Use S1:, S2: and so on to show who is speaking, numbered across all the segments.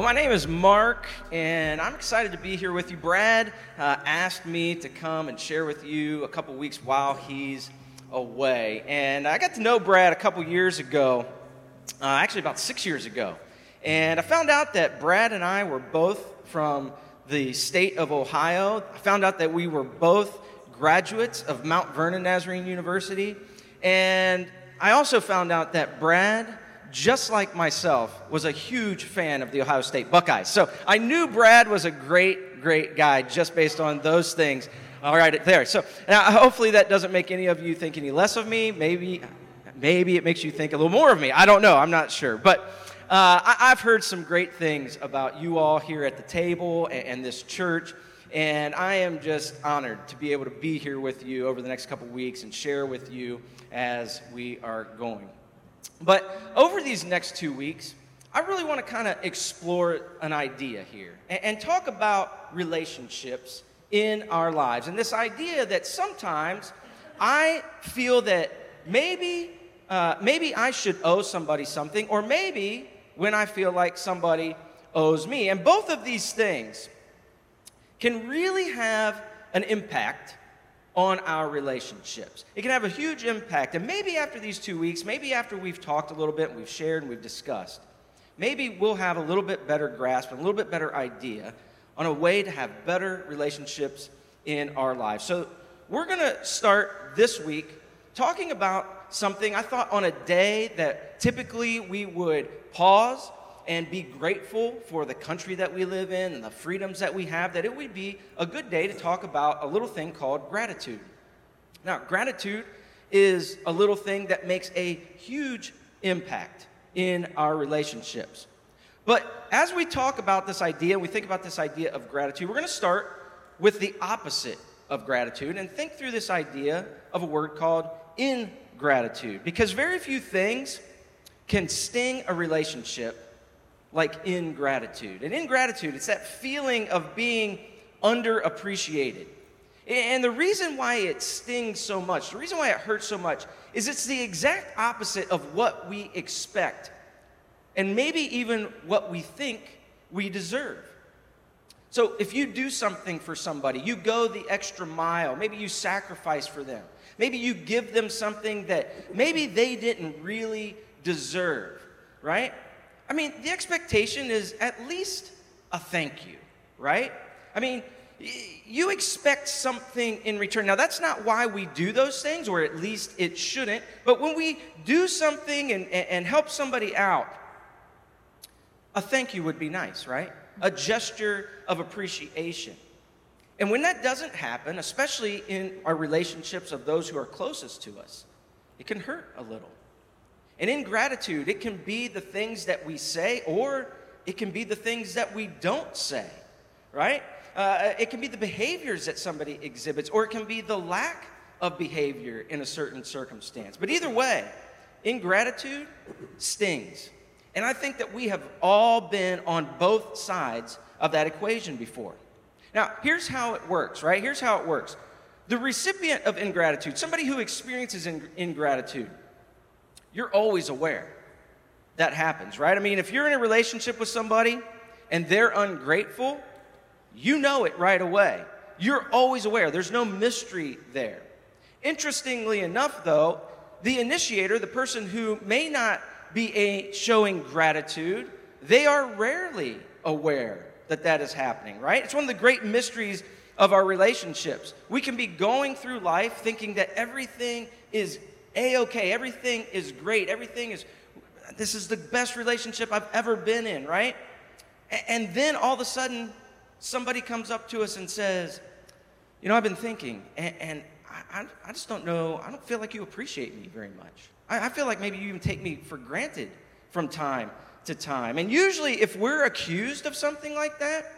S1: Well, my name is Mark, and I'm excited to be here with you. Brad uh, asked me to come and share with you a couple weeks while he's away. And I got to know Brad a couple years ago, uh, actually, about six years ago. And I found out that Brad and I were both from the state of Ohio. I found out that we were both graduates of Mount Vernon Nazarene University. And I also found out that Brad just like myself, was a huge fan of the Ohio State Buckeyes. So I knew Brad was a great, great guy just based on those things. All right, there. So now, hopefully that doesn't make any of you think any less of me. Maybe, maybe it makes you think a little more of me. I don't know. I'm not sure. But uh, I, have heard some great things about you all here at the table and, and this church. And I am just honored to be able to be here with you over the next couple weeks and share with you as we are going. But over these next two weeks, I really want to kind of explore an idea here and, and, talk about relationships in our lives. And this idea that sometimes I feel that maybe, uh, maybe I should owe somebody something, or maybe when I feel like somebody owes me. And both of these things can really have an impact on our relationships. It can have a huge impact. And maybe after these two weeks, maybe after we've talked a little bit, and we've shared, and we've discussed, maybe we'll have a little bit better grasp and a little bit better idea on a way to have better relationships in our lives. So we're going to start this week talking about something I thought on a day that typically we would pause and be grateful for the country that we live in and the freedoms that we have, that it would be a good day to talk about a little thing called gratitude. Now, gratitude is a little thing that makes a huge impact in our relationships. But as we talk about this idea, we think about this idea of gratitude, we're going to start with the opposite of gratitude and think through this idea of a word called ingratitude. Because very few things can sting a relationship like ingratitude. And ingratitude, it's that feeling of being underappreciated. And the reason why it stings so much, the reason why it hurts so much, is it's the exact opposite of what we expect, and maybe even what we think we deserve. So if you do something for somebody, you go the extra mile, maybe you sacrifice for them, maybe you give them something that maybe they didn't really deserve, right? I mean, the expectation is at least a thank you, right? I mean, you expect something in return. Now, that's not why we do those things, or at least it shouldn't. But when we do something and, and help somebody out, a thank you would be nice, right? A gesture of appreciation. And when that doesn't happen, especially in our relationships of those who are closest to us, it can hurt a little. And ingratitude, it can be the things that we say or it can be the things that we don't say, right? Uh, it can be the behaviors that somebody exhibits or it can be the lack of behavior in a certain circumstance. But either way, ingratitude stings. And I think that we have all been on both sides of that equation before. Now, here's how it works, right? Here's how it works. The recipient of ingratitude, somebody who experiences ingratitude, you're always aware that happens, right? I mean, if you're in a relationship with somebody and they're ungrateful, you know it right away. You're always aware. There's no mystery there. Interestingly enough, though, the initiator, the person who may not be a showing gratitude, they are rarely aware that that is happening, right? It's one of the great mysteries of our relationships. We can be going through life thinking that everything is a okay, everything is great, everything is, this is the best relationship I've ever been in, right? And then all of a sudden, somebody comes up to us and says, You know, I've been thinking, and, and I, I, just don't know, I don't feel like you appreciate me very much. I, I, feel like maybe you even take me for granted from time to time. And usually, if we're accused of something like that,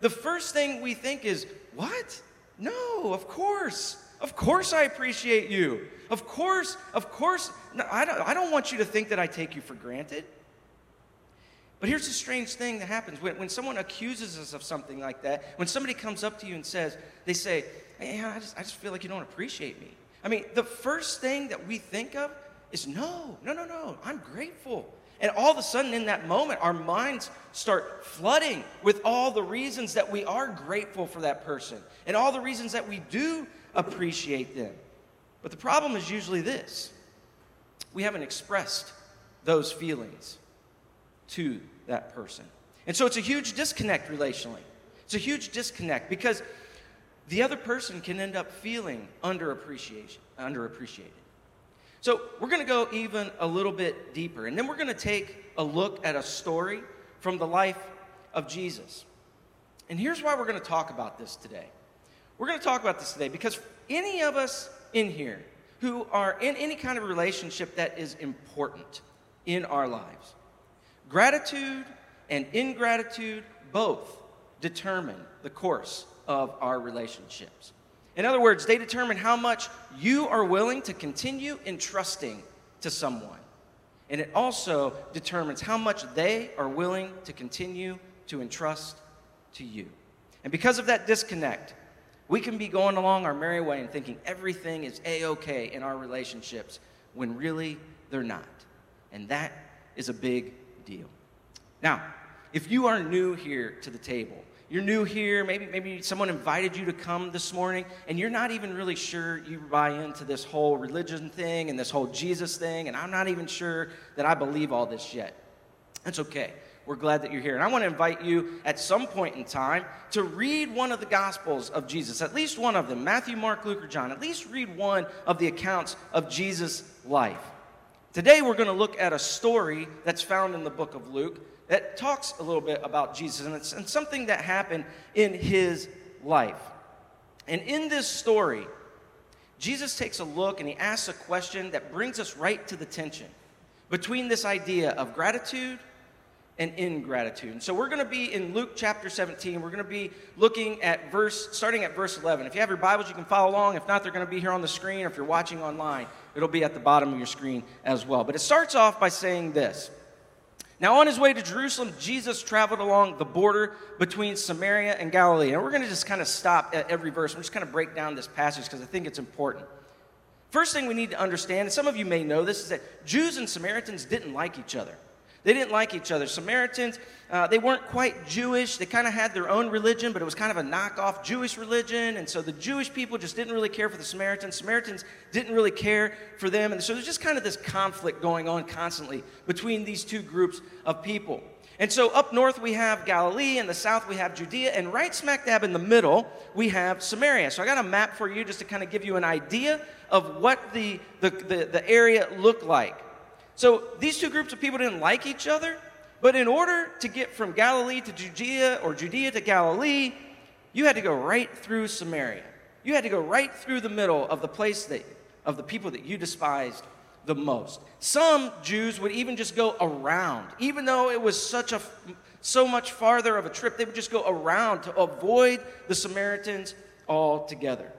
S1: the first thing we think is, What? No, of course. Of course, I appreciate you. Of course, of course. No, I, don't, I don't want you to think that I take you for granted. But here's the strange thing that happens when, when someone accuses us of something like that, when somebody comes up to you and says, they say, hey, I just, I just feel like you don't appreciate me. I mean, the first thing that we think of is no, no, no, no, I'm grateful. And all of a sudden, in that moment, our minds start flooding with all the reasons that we are grateful for that person and all the reasons that we do appreciate them. But the problem is usually this we haven't expressed those feelings to that person. And so it's a huge disconnect relationally. It's a huge disconnect because the other person can end up feeling underappreciation, underappreciated. So we're going to go even a little bit deeper, and then we're going to take a look at a story from the life of Jesus. And here's why we're going to talk about this today. We're going to talk about this today because any of us in here who are in any kind of relationship that is important in our lives, gratitude and ingratitude both determine the course of our relationships. In other words, they determine how much you are willing to continue entrusting to someone. And it also determines how much they are willing to continue to entrust to you. And because of that disconnect, we can be going along our merry way and thinking everything is A OK in our relationships when really they're not. And that is a big deal. Now, if you are new here to the table, you're new here, maybe, maybe someone invited you to come this morning, and you're not even really sure you buy into this whole religion thing and this whole Jesus thing, and I'm not even sure that I believe all this yet. That's okay. We're glad that you're here. And I want to invite you at some point in time to read one of the Gospels of Jesus, at least one of them Matthew, Mark, Luke, or John. At least read one of the accounts of Jesus' life. Today, we're going to look at a story that's found in the book of Luke that talks a little bit about Jesus and it's and something that happened in his life. And in this story, Jesus takes a look and he asks a question that brings us right to the tension between this idea of gratitude and ingratitude. And so we're going to be in Luke chapter 17. We're going to be looking at verse, starting at verse 11. If you have your Bibles, you can follow along. If not, they're going to be here on the screen. Or if you're watching online, it'll be at the bottom of your screen as well. But it starts off by saying this now, on his way to Jerusalem, Jesus traveled along the border between Samaria and Galilee. And we're going to just kind of stop at every verse. We're just kind of break down this passage because I think it's important. First thing we need to understand, and some of you may know this, is that Jews and Samaritans didn't like each other. They didn't like each other. Samaritans, uh, they weren't quite Jewish. They kind of had their own religion, but it was kind of a knockoff Jewish religion. And so the Jewish people just didn't really care for the Samaritans. Samaritans didn't really care for them. And so there's just kind of this conflict going on constantly between these two groups of people. And so up north we have Galilee, and the south we have Judea, and right smack dab in the middle we have Samaria. So I got a map for you just to kind of give you an idea of what the, the, the, the area looked like. So these two groups of people didn't like each other, but in order to get from Galilee to Judea or Judea to Galilee, you had to go right through Samaria. You had to go right through the middle of the place that, of the people that you despised the most. Some Jews would even just go around, even though it was such a so much farther of a trip, they would just go around to avoid the Samaritans altogether.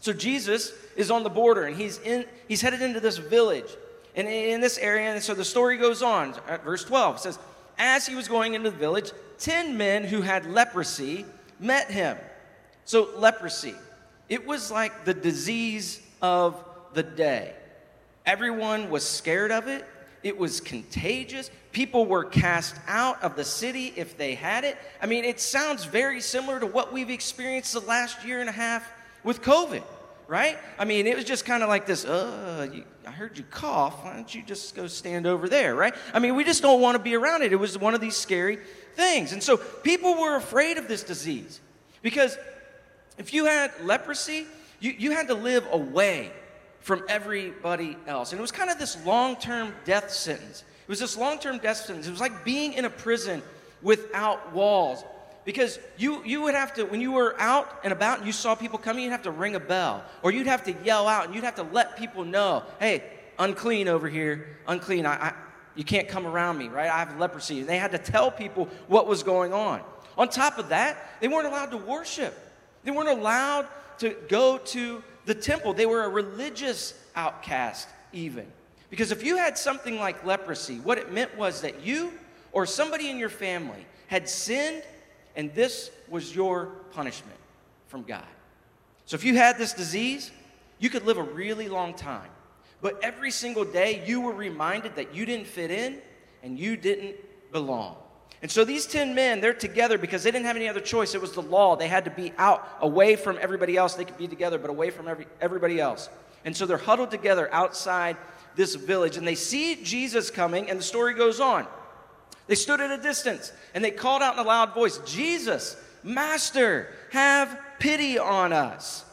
S1: So Jesus is on the border and he's in he's headed into this village in, in this area. And so the story goes on. At verse 12 says, As he was going into the village, 10 men who had leprosy met him. So, leprosy, it was like the disease of the day. Everyone was scared of it. It was contagious. People were cast out of the city if they had it. I mean, it sounds very similar to what we've experienced the last year and a half with COVID right? I mean, it was just kind of like this, uh, you, I heard you cough. Why don't you just go stand over there, right? I mean, we just don't want to be around it. It was one of these scary things. And so people were afraid of this disease because if you had leprosy, you, you had to live away from everybody else. And it was kind of this long term death sentence. It was this long term death sentence. It was like being in a prison without walls because you, you would have to, when you were out and about and you saw people coming, you'd have to ring a bell or you'd have to yell out and you'd have to let people know, hey, unclean over here, unclean. I, I, You can't come around me, right? I have leprosy. And they had to tell people what was going on. On top of that, they weren't allowed to worship. They weren't allowed to go to the temple. They were a religious outcast, even. Because if you had something like leprosy, what it meant was that you or somebody in your family had sinned, and this was your punishment from God. So if you had this disease, you could live a really long time. But every single day, you were reminded that you didn't fit in and you didn't belong. And so these 10 men, they're together because they didn't have any other choice. It was the law. They had to be out, away from everybody else. They could be together, but away from every, everybody else. And so they're huddled together outside this village, and they see Jesus coming, and the story goes on. They stood at a distance, and they called out in a loud voice, Jesus, Master, have pity on us.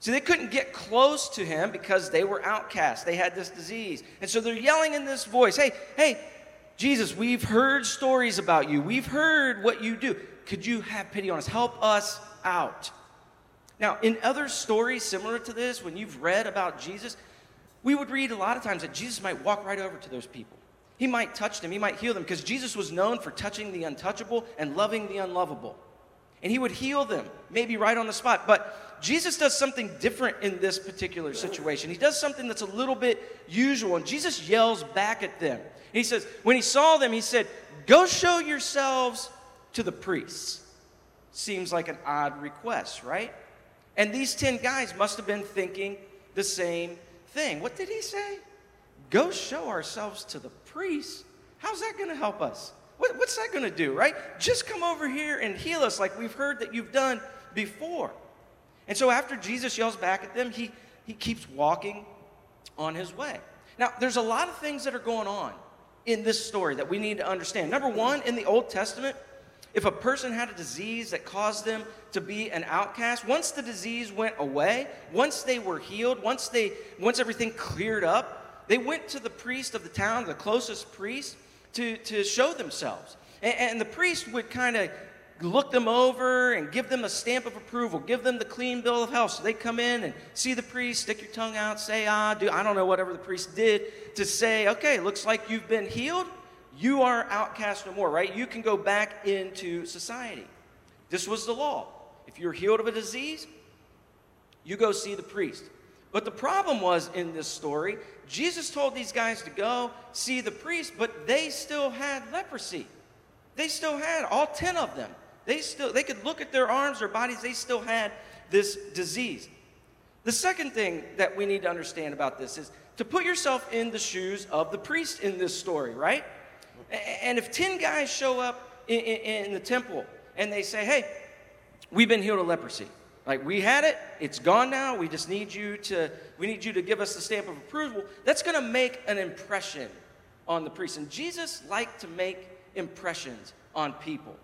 S1: See, they couldn't get close to him because they were outcasts. They had this disease. And so they're yelling in this voice Hey, hey, Jesus, we've heard stories about you. We've heard what you do. Could you have pity on us? Help us out. Now, in other stories similar to this, when you've read about Jesus, we would read a lot of times that Jesus might walk right over to those people. He might touch them, he might heal them, because Jesus was known for touching the untouchable and loving the unlovable. And he would heal them, maybe right on the spot. But Jesus does something different in this particular situation. He does something that's a little bit usual. And Jesus yells back at them. he says, when he saw them, he said, Go show yourselves to the priests. Seems like an odd request, right? And these 10 guys must have been thinking the same thing. What did he say? Go show ourselves to the priests? How's that going to help us? What, what's that going to do, right? Just come over here and heal us like we've heard that you've done before. And so after Jesus yells back at them, he, he keeps walking on his way. Now, there's a lot of things that are going on in this story that we need to understand. Number one, in the Old Testament, if a person had a disease that caused them to be an outcast, once the disease went away, once they were healed, once they once everything cleared up, they went to the priest of the town, the closest priest, to, to show themselves. And, and the priest would kind of look them over and give them a stamp of approval, give them the clean bill of health. So they come in and see the priest, stick your tongue out, say, ah, do I don't know, whatever the priest did to say, okay, looks like you've been healed. You are outcast no more, right? You can go back into society. This was the law. If you're healed of a disease, you go see the priest. But the problem was in this story, Jesus told these guys to go see the priest, but they still had leprosy. They still had all 10 of them. They still they could look at their arms, their bodies, they still had this disease. The second thing that we need to understand about this is to put yourself in the shoes of the priest in this story, right? And if 10 guys show up in, in, in the temple and they say, hey, we've been healed of leprosy. Like we had it, it's gone now. We just need you to we need you to give us the stamp of approval. That's going to make an impression on the priest. And Jesus liked to make impressions on people.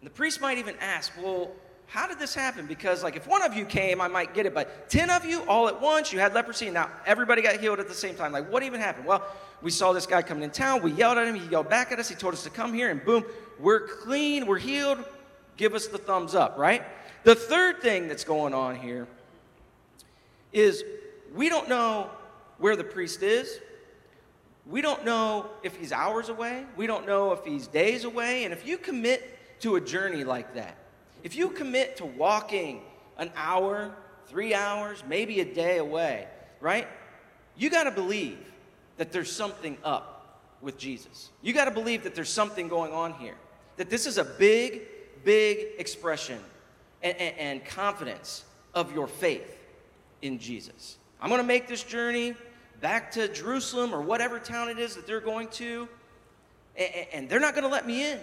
S1: And the priest might even ask, "Well, how did this happen? Because like if one of you came, I might get it, but 10 of you all at once, you had leprosy, and now everybody got healed at the same time. Like what even happened? Well, we saw this guy coming in town, we yelled at him, he yelled back at us, he told us to come here, and boom, we're clean, we're healed. Give us the thumbs up, right? The third thing that's going on here is we don't know where the priest is. We don't know if he's hours away. We don't know if he's days away. And if you commit to a journey like that, if you commit to walking an hour, three hours, maybe a day away, right? You got to believe that there's something up with Jesus. You got to believe that there's something going on here. That this is a big, big expression and, and, confidence of your faith in Jesus. I'm going to make this journey back to Jerusalem or whatever town it is that they're going to, and, and they're not going to let me in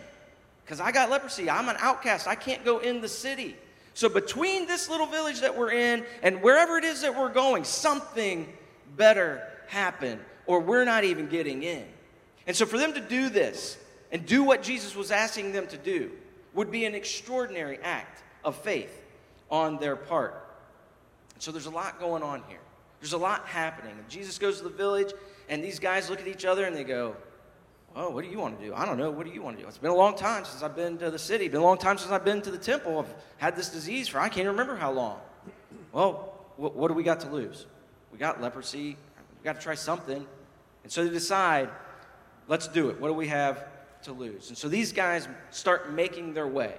S1: because I got leprosy. I'm an outcast. I can't go in the city. So, between this little village that we're in and wherever it is that we're going, something better happened, or we're not even getting in. And so, for them to do this and do what Jesus was asking them to do would be an extraordinary act of faith on their part. So there's a lot going on here. There's a lot happening. Jesus goes to the village, and these guys look at each other and they go, Oh, what do you want to do? I don't know. What do you want to do? It's been a long time since I've been to the city. Been a long time since I've been to the temple. I've had this disease for I can't remember how long. Well, what, what do we got to lose? We got leprosy. We got to try something. And so they decide, let's do it. What do we have to lose? And so these guys start making their way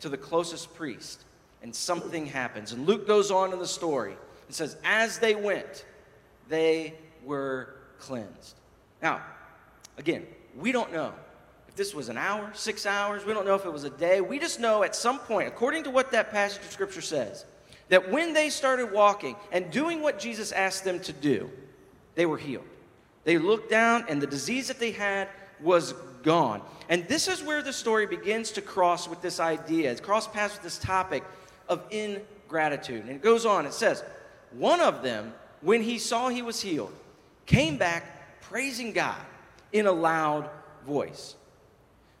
S1: to the closest priest, and something happens. And Luke goes on in the story and says, as they went, they were cleansed. Now, again, we don't know if this was an hour, six hours, we don't know if it was a day. We just know at some point, according to what that passage of Scripture says, that when they started walking and doing what Jesus asked them to do, they were healed. They looked down, and the disease that they had was gone. And this is where the story begins to cross with this idea. Cross paths with this topic of ingratitude. And it goes on, it says, One of them, when he saw he was healed, came back praising God in a loud voice.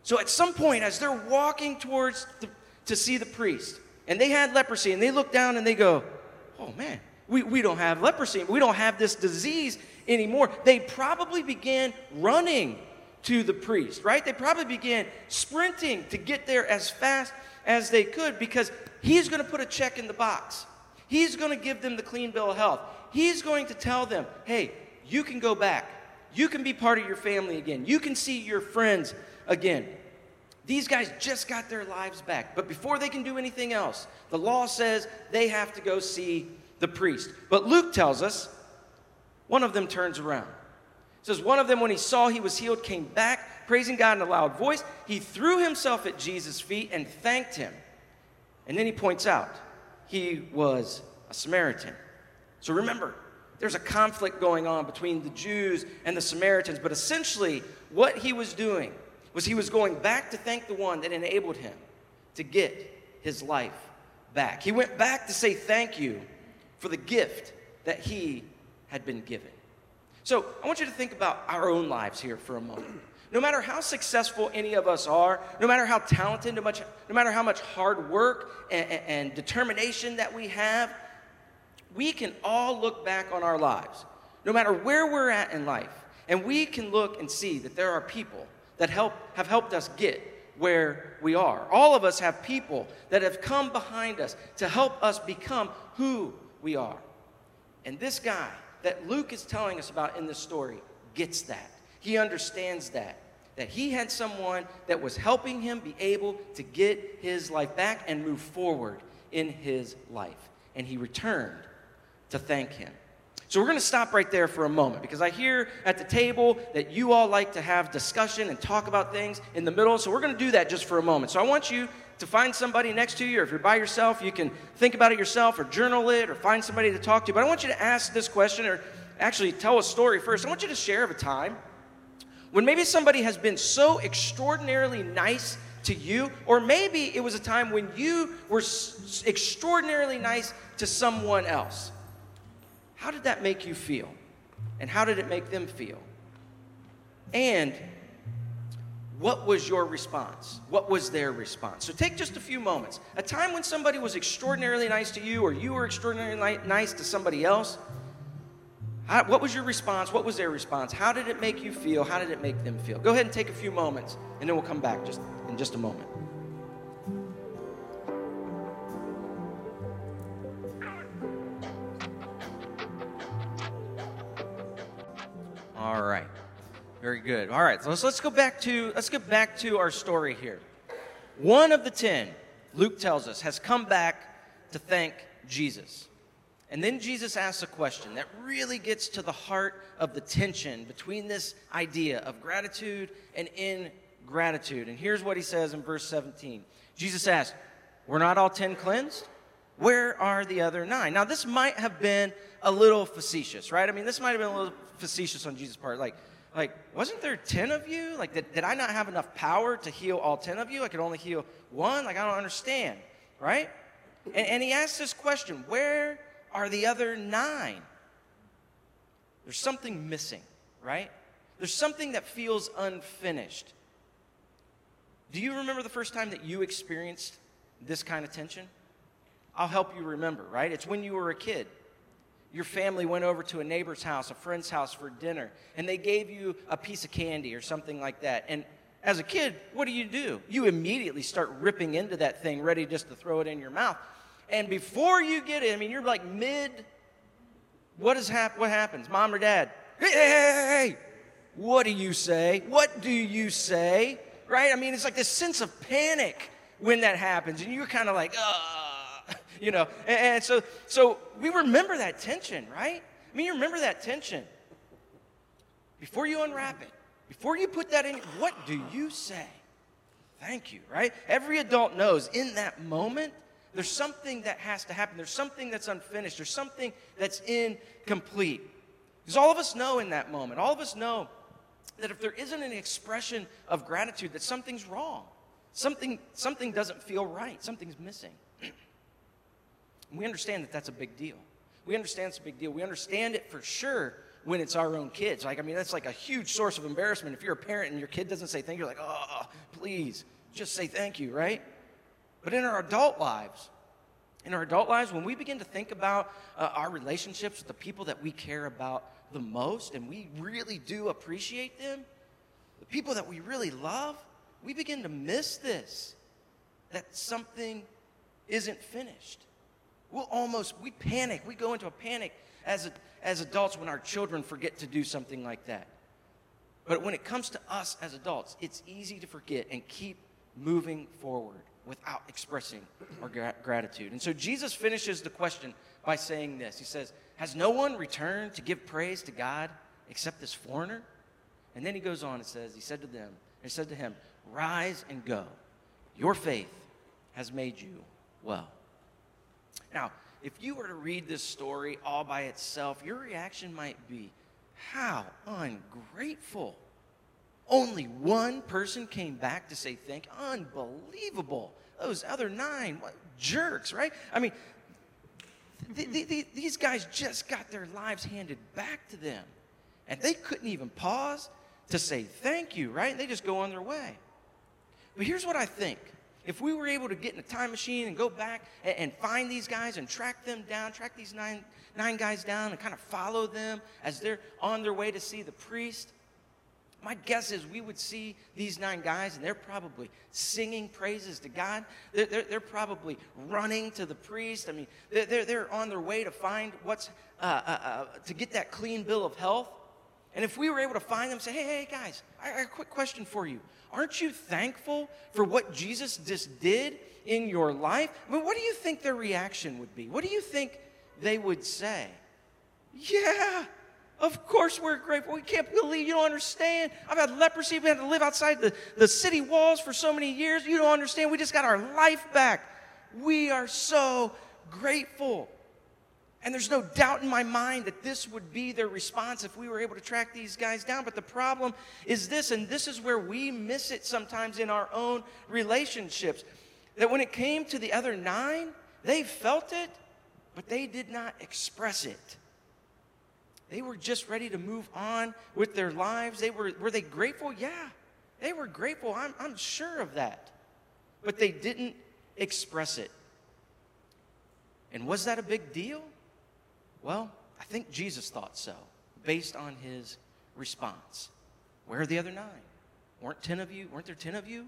S1: So at some point, as they're walking towards the, to see the priest, and they had leprosy, and they look down and they go, Oh man, we, we don't have leprosy. We don't have this disease anymore. They probably began running to the priest, right? They probably began sprinting to get there as fast as they could because he's going to put a check in the box. He's going to give them the clean bill of health. He's going to tell them, hey, you can go back. You can be part of your family again. You can see your friends again. These guys just got their lives back. But before they can do anything else, the law says they have to go see the priest. But Luke tells us one of them turns around. It says, One of them, when he saw he was healed, came back, praising God in a loud voice. He threw himself at Jesus' feet and thanked him. And then he points out he was a Samaritan. So remember, there's a conflict going on between the Jews and the Samaritans, but essentially, what he was doing was he was going back to thank the one that enabled him to get his life back. He went back to say thank you for the gift that he had been given. So I want you to think about our own lives here for a moment. No matter how successful any of us are, no matter how talented, no, much, no matter how much hard work and, and determination that we have, we can all look back on our lives, no matter where we're at in life, and we can look and see that there are people that help, have helped us get where we are. All of us have people that have come behind us to help us become who we are. And this guy that Luke is telling us about in this story gets that. He understands that. That he had someone that was helping him be able to get his life back and move forward in his life. And he returned to thank him. So we're going to stop right there for a moment because I hear at the table that you all like to have discussion and talk about things in the middle. So we're going to do that just for a moment. So I want you to find somebody next to you, or if you're by yourself, you can think about it yourself or journal it or find somebody to talk to. But I want you to ask this question or actually tell a story first. I want you to share of a time when maybe somebody has been so extraordinarily nice to you, or maybe it was a time when you were extraordinarily nice to someone else. How did that make you feel? And how did it make them feel? And what was your response? What was their response? So take just a few moments. A time when somebody was extraordinarily nice to you, or you were extraordinarily nice to somebody else. How, what was your response? What was their response? How did it make you feel? How did it make them feel? Go ahead and take a few moments, and then we'll come back just in just a moment. Good. All right, so let's, let's go back to let's get back to our story here. One of the ten, Luke tells us, has come back to thank Jesus. And then Jesus asks a question that really gets to the heart of the tension between this idea of gratitude and ingratitude. And here's what he says in verse 17 Jesus asks, Were not all ten cleansed? Where are the other nine? Now, this might have been a little facetious, right? I mean, this might have been a little facetious on Jesus' part. Like, like, wasn't there 10 of you? Like, did, did I not have enough power to heal all 10 of you? I could only heal one? Like, I don't understand, right? And, and he asks this question Where are the other nine? There's something missing, right? There's something that feels unfinished. Do you remember the first time that you experienced this kind of tension? I'll help you remember, right? It's when you were a kid your family went over to a neighbor's house, a friend's house for dinner, and they gave you a piece of candy or something like that. And as a kid, what do you do? You immediately start ripping into that thing, ready just to throw it in your mouth. And before you get it, I mean, you're like mid. What is hap- What happens? Mom or dad? Hey, hey, hey, hey! What do you say? What do you say? Right? I mean, it's like this sense of panic when that happens, and you're kind of like, uh, you know. And, and so, so we remember that tension, right? I mean, you remember that tension. Before you unwrap it, before you put that in, what do you say? Thank you, right? Every adult knows in that moment, there's something that has to happen. There's something that's unfinished. There's something that's incomplete. Because all of us know in that moment, all of us know that if there isn't an expression of gratitude, that something's wrong. Something, something doesn't feel right. Something's missing. We understand that that's a big deal. We understand it's a big deal. We understand it for sure when it's our own kids. Like, I mean, that's like a huge source of embarrassment. If you're a parent and your kid doesn't say thank you, you're like, oh, please, just say thank you, right? But in our adult lives, in our adult lives, when we begin to think about uh, our relationships with the people that we care about the most and we really do appreciate them, the people that we really love, we begin to miss this that something isn't finished. We'll almost, we panic. We go into a panic as, a, as adults when our children forget to do something like that. But when it comes to us as adults, it's easy to forget and keep moving forward without expressing our gra- gratitude. And so Jesus finishes the question by saying this He says, Has no one returned to give praise to God except this foreigner? And then he goes on and says, He said to them, He said to him, Rise and go. Your faith has made you well. Now, if you were to read this story all by itself, your reaction might be, How ungrateful. Only one person came back to say thank. Unbelievable. Those other nine, what jerks, right? I mean, th- th- th- these guys just got their lives handed back to them. And they couldn't even pause to say thank you, right? They just go on their way. But here's what I think. If we were able to get in a time machine and go back and, and, find these guys and track them down, track these nine, nine guys down and kind of follow them as they're on their way to see the priest, my guess is we would see these nine guys and they're probably singing praises to God. They're, they're, they're probably running to the priest. I mean, they're, they're, on their way to find what's, uh, uh, uh, to get that clean bill of health. And if we were able to find them, say, hey, hey, guys, I got a quick question for you. Aren't you thankful for what Jesus just did in your life? I mean, what do you think their reaction would be? What do you think they would say? Yeah, of course we're grateful. We can't believe you don't understand. I've had leprosy. We had to live outside the, the city walls for so many years. You don't understand. We just got our life back. We are so grateful. And there's no doubt in my mind that this would be their response if we were able to track these guys down. But the problem is this, and this is where we miss it sometimes in our own relationships. That when it came to the other nine, they felt it, but they did not express it. They were just ready to move on with their lives. They were, were they grateful? Yeah, they were grateful. I'm, I'm sure of that. But they didn't express it. And was that a big deal? Well, I think Jesus thought so, based on his response. Where are the other nine? Weren't 10 of you? Weren't there 10 of you?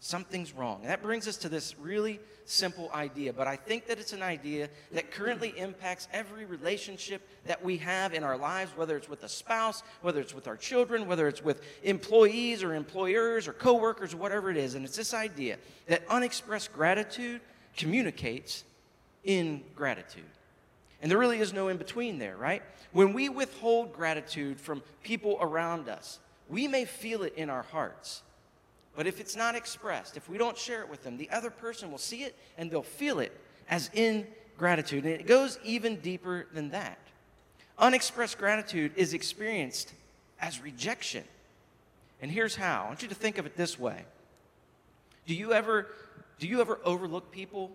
S1: Something's wrong. And that brings us to this really simple idea, but I think that it's an idea that currently impacts every relationship that we have in our lives, whether it's with a spouse, whether it's with our children, whether it's with employees or employers or coworkers or whatever it is. And it's this idea that unexpressed gratitude communicates ingratitude. And there really is no in between there, right? When we withhold gratitude from people around us, we may feel it in our hearts. But if it's not expressed, if we don't share it with them, the other person will see it and they'll feel it as ingratitude. And it goes even deeper than that. Unexpressed gratitude is experienced as rejection. And here's how I want you to think of it this way Do you ever, do you ever overlook people?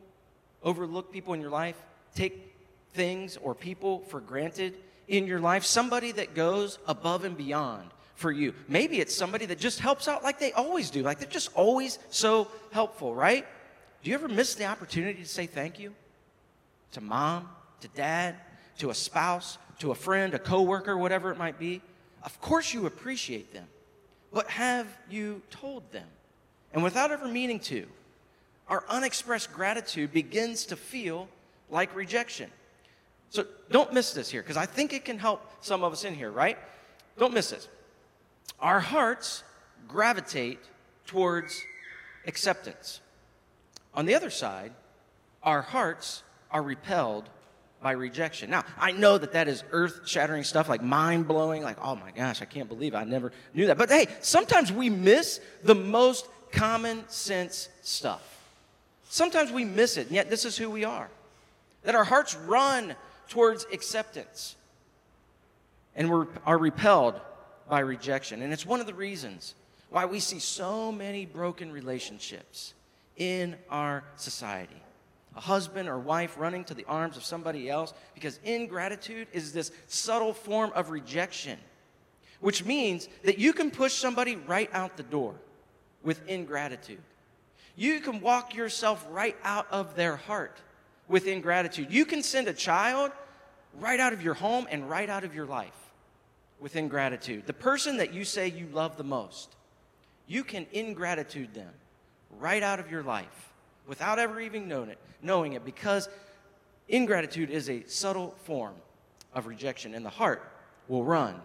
S1: Overlook people in your life? Take things or people for granted in your life? Somebody that goes above and beyond for you. Maybe it's somebody that just helps out like they always do, like they're just always so helpful, right? Do you ever miss the opportunity to say thank you to mom, to dad, to a spouse, to a friend, a coworker, whatever it might be? Of course you appreciate them, but have you told them? And without ever meaning to, our unexpressed gratitude begins to feel like rejection. So don't miss this here, because I think it can help some of us in here, right? Don't miss this. our hearts gravitate towards acceptance. On the other side, our hearts are repelled by rejection. Now, I know that that is earth shattering stuff, like mind blowing, like, oh my gosh, I can't believe I never knew that. But hey, sometimes we miss the most common sense stuff. Sometimes we miss it, and yet this is who we are. That our hearts run towards acceptance and we are repelled by rejection. And it's one of the reasons why we see so many broken relationships in our society. A husband or wife running to the arms of somebody else because ingratitude is this subtle form of rejection, which means that you can push somebody right out the door with ingratitude. You can walk yourself right out of their heart with ingratitude. You can send a child right out of your home and right out of your life with ingratitude. The person that you say you love the most, you can ingratitude them right out of your life without ever even knowing it, knowing it because ingratitude is a subtle form of rejection and the heart will run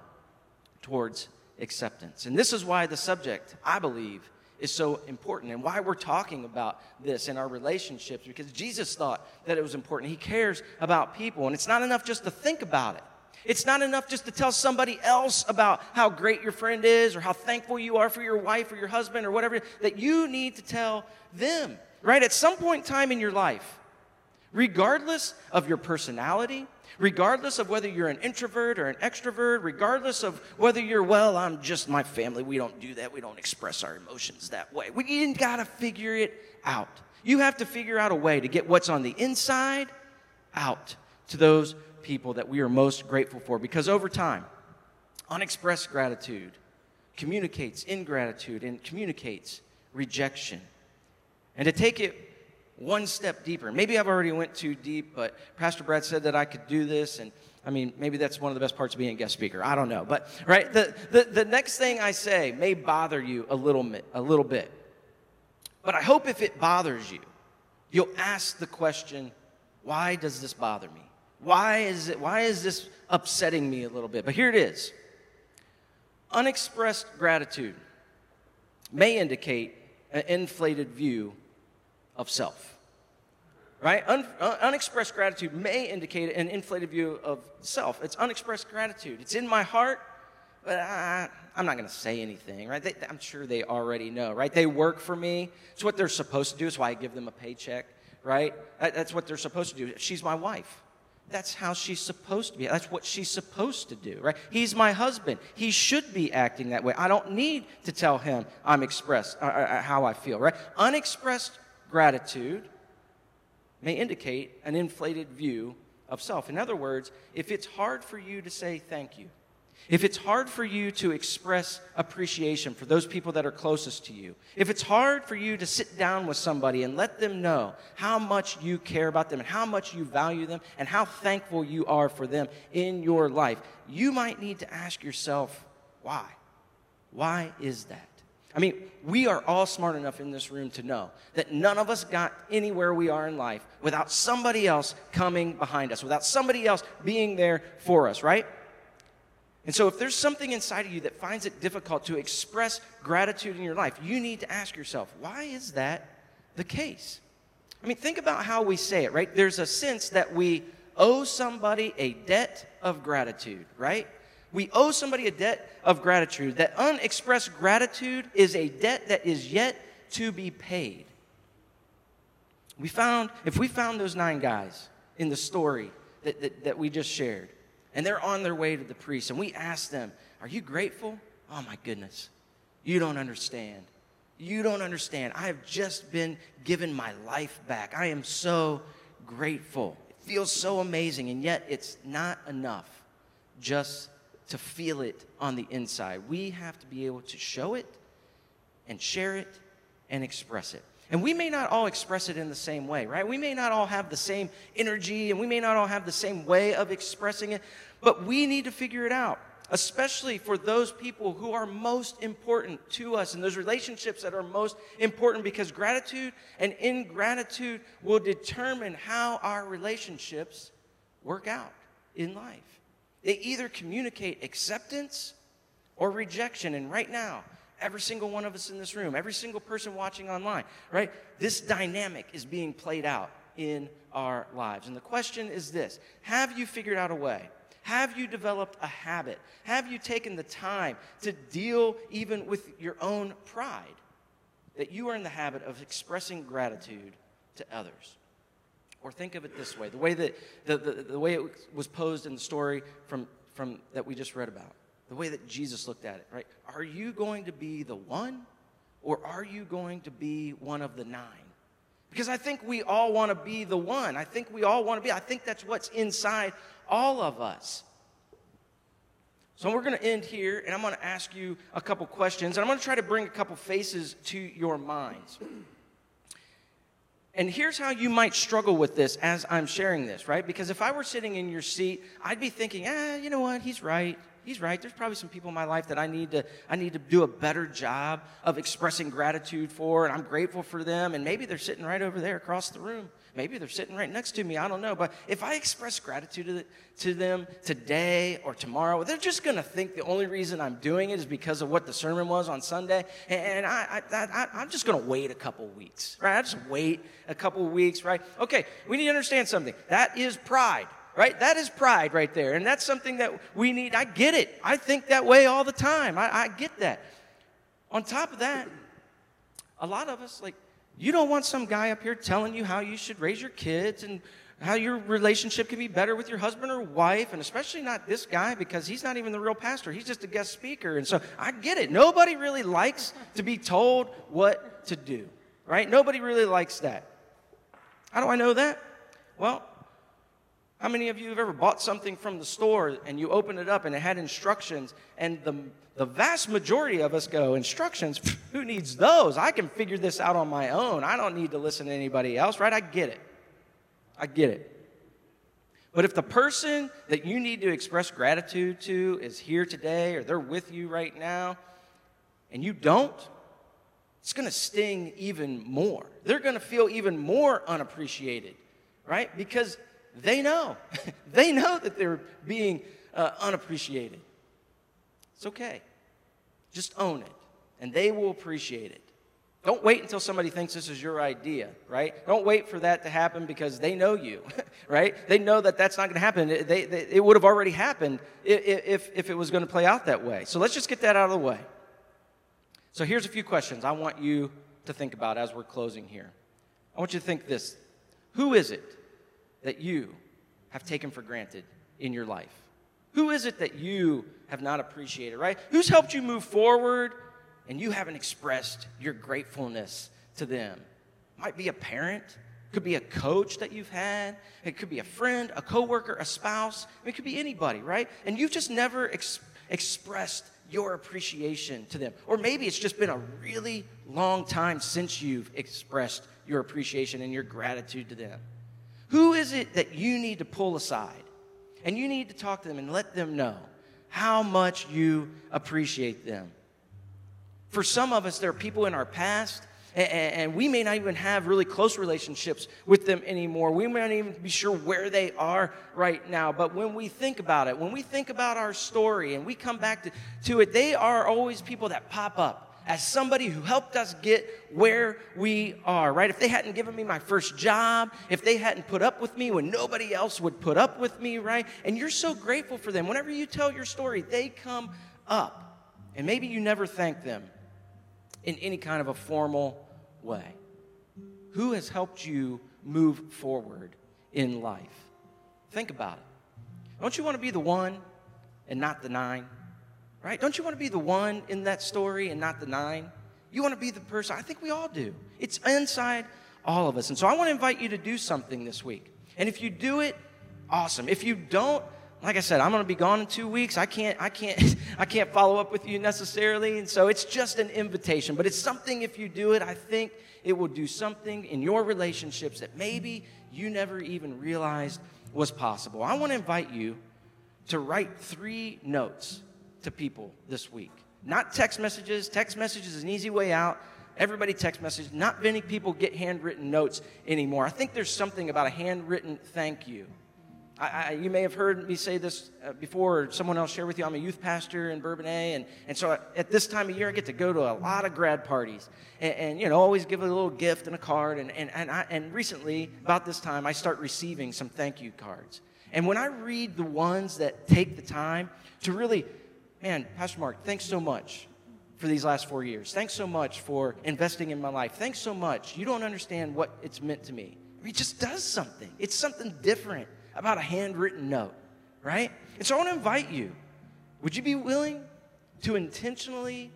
S1: towards acceptance. And this is why the subject, I believe, is so important and why we're talking about this in our relationships because Jesus thought that it was important. He cares about people, and it's not enough just to think about it. It's not enough just to tell somebody else about how great your friend is or how thankful you are for your wife or your husband or whatever, that you need to tell them, right? At some point in time in your life, regardless of your personality, regardless of whether you're an introvert or an extrovert, regardless of whether you're, well, I'm just my family. We don't do that. We don't express our emotions that way. We got to figure it out. You have to figure out a way to get what's on the inside out to those people that we are most grateful for because over time, unexpressed gratitude communicates ingratitude and communicates rejection. And to take it one step deeper. Maybe I've already went too deep, but Pastor Brad said that I could do this, and I mean, maybe that's one of the best parts of being a guest speaker. I don't know, but right, the, the, the next thing I say may bother you a little bit, a little bit. But I hope if it bothers you, you'll ask the question, why does this bother me? Why is it? Why is this upsetting me a little bit? But here it is. Unexpressed gratitude may indicate an inflated view of self. Right? Un, unexpressed gratitude may indicate an inflated view of self. It's unexpressed gratitude. It's in my heart, but I, I'm not going to say anything, right? They, I'm sure they already know, right? They work for me. It's what they're supposed to do. It's why I give them a paycheck, right? That, that's what they're supposed to do. She's my wife. That's how she's supposed to be. That's what she's supposed to do, right? He's my husband. He should be acting that way. I don't need to tell him I'm expressed uh, uh, uh how I feel, right? Unexpressed gratitude may indicate an inflated view of self. In other words, if it's hard for you to say thank you, if it's hard for you to express appreciation for those people that are closest to you, if it's hard for you to sit down with somebody and let them know how much you care about them and how much you value them and how thankful you are for them in your life, you might need to ask yourself, why? Why is that? I mean, we are all smart enough in this room to know that none of us got anywhere we are in life without somebody else coming behind us, without somebody else being there for us, right? And so, if there's something inside of you that finds it difficult to express gratitude in your life, you need to ask yourself, why is that the case? I mean, think about how we say it, right? There's a sense that we owe somebody a debt of gratitude, right? We owe somebody a debt of gratitude. That unexpressed gratitude is a debt that is yet to be paid. We found, if we found those nine guys in the story that, that, that we just shared, and they're on their way to the priest, and we ask them, Are you grateful? Oh my goodness, you don't understand. You don't understand. I have just been given my life back. I am so grateful. It feels so amazing, and yet it's not enough just to feel it on the inside. We have to be able to show it and share it and express it. And we may not all express it in the same way, right? We may not all have the same energy and we may not all have the same way of expressing it, but we need to figure it out, especially for those people who are most important to us and those relationships that are most important because gratitude and ingratitude will determine how our relationships work out in life. They either communicate acceptance or rejection. And right now, every single one of us in this room, every single person watching online, right? This dynamic is being played out in our lives. And the question is this Have you figured out a way? Have you developed a habit? Have you taken the time to deal even with your own pride? That you are in the habit of expressing gratitude to others. Or think of it this way the way that the, the, the way it was posed in the story from, from that we just read about, the way that Jesus looked at it, right? Are you going to be the one or are you going to be one of the nine? Because I think we all want to be the one. I think we all want to be. I think that's what's inside all of us. So we're going to end here, and I'm going to ask you a couple questions, and I'm going to try to bring a couple faces to your minds. And here's how you might struggle with this as I'm sharing this, right? Because if I were sitting in your seat, I'd be thinking, ah, you know what? He's right he's right. There's probably some people in my life that I need to I need to do a better job of expressing gratitude for, and I'm grateful for them. And maybe they're sitting right over there across the room. Maybe they're sitting right next to me. I don't know. But if I express gratitude to, the, to them today or tomorrow, they're just going to think the only reason I'm doing it is because of what the sermon was on Sunday. And I, I, am just going to wait a couple weeks, right? I just wait a couple weeks, right? Okay, we need to understand something. That is pride right? That is pride right there. And that's something that we need. I get it. I think that way all the time. I, I get that. On top of that, a lot of us, like, you don't want some guy up here telling you how you should raise your kids and how your relationship can be better with your husband or wife, and especially not this guy because he's not even the real pastor. He's just a guest speaker. And so I get it. Nobody really likes to be told what to do, right? Nobody really likes that. How do I know that? Well, how many of you have ever bought something from the store and you open it up and it had instructions and the, the vast majority of us go, instructions? Who needs those? I can figure this out on my own. I don't need to listen to anybody else, right? I get it. I get it. But if the person that you need to express gratitude to is here today or they're with you right now and you don't, it's going to sting even more. They're going to feel even more unappreciated, right? Because they know. they know that they're being uh, unappreciated. It's okay. Just own it, and they will appreciate it. Don't wait until somebody thinks this is your idea, right? Don't wait for that to happen because they know you, right? They know that that's not going to happen. They, they, it would have already happened if, if it was going to play out that way. So let's just get that out of the way. So here's a few questions I want you to think about as we're closing here. I want you to think this Who is it that you have taken for granted in your life? Who is it that you have not appreciated, right? Who's helped you move forward and you haven't expressed your gratefulness to them? Might be a parent, could be a coach that you've had, it could be a friend, a coworker, a spouse, it could be anybody, right? And you've just never ex- expressed your appreciation to them. Or maybe it's just been a really long time since you've expressed your appreciation and your gratitude to them. Who is it that you need to pull aside? And you need to talk to them and let them know how much you appreciate them. For some of us, there are people in our past, and we may not even have really close relationships with them anymore. We may not even be sure where they are right now. But when we think about it, when we think about our story and we come back to, to it, they are always people that pop up as somebody who helped us get where we are, right? If they hadn't given me my first job, if they hadn't put up with me when nobody else would put up with me, right? And you're so grateful for them. Whenever you tell your story, they come up. And maybe you never thank them in any kind of a formal way. Who has helped you move forward in life? Think about it. Don't you want to be the one and not the nine? Right? Don't you want to be the one in that story and not the nine? You want to be the person. I think we all do. It's inside all of us. And so I want to invite you to do something this week. And if you do it, awesome. If you don't, like I said, I'm going to be gone in two weeks. I can't, I can't, I can't follow up with you necessarily. And so it's just an invitation. But it's something, if you do it, I think it will do something in your relationships that maybe you never even realized was possible. I want to invite you to write three notes to people this week. Not text messages. Text messages is an easy way out. Everybody text message. Not many people get handwritten notes anymore. I think there's something about a handwritten thank you. I, I, you may have heard me say this uh, before, or someone else share with you. I'm a youth pastor in Bourbonnais, and, and so at this time of year, I get to go to a lot of grad parties, and, and you know, always give a little gift and a card. And, and, and, I, and recently, about this time, I start receiving some thank you cards. And when I read the ones that take the time to really, man, Pastor Mark, thanks so much for these last four years. Thanks so much for investing in my life. Thanks so much. You don't understand what it's meant to me. It just does something. It's something different about a handwritten note, right? And so I want to invite you. Would you be willing to intentionally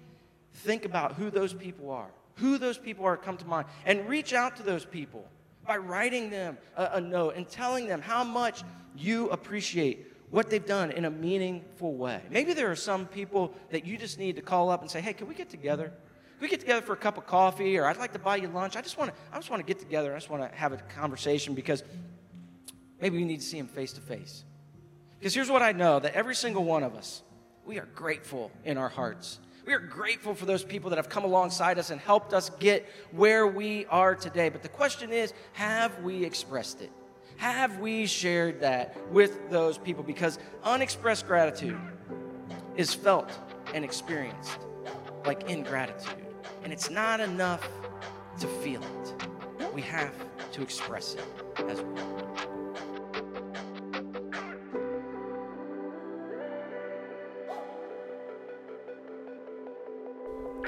S1: think about who those people are? Who those people are come to mind and reach out to those people by writing them a, a note and telling them how much you appreciate what they've done in a meaningful way. Maybe there are some people that you just need to call up and say, "Hey, can we get together? Can we get together for a cup of coffee or I'd like to buy you lunch. I just want to I just want to get together. I just want to have a conversation because Maybe we need to see him face to face. Because here's what I know that every single one of us, we are grateful in our hearts. We are grateful for those people that have come alongside us and helped us get where we are today. But the question is have we expressed it? Have we shared that with those people? Because unexpressed gratitude is felt and experienced like ingratitude. And it's not enough to feel it, we have to express it as well.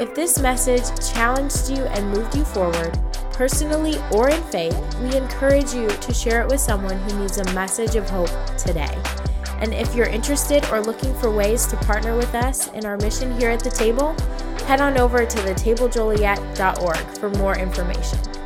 S2: If this message challenged you and moved you forward, personally or in faith, we encourage you to share it with someone who needs a message of hope today. And if you're interested or looking for ways to partner with us in our mission here at the table, head on over to thetablejoliet.org for more information.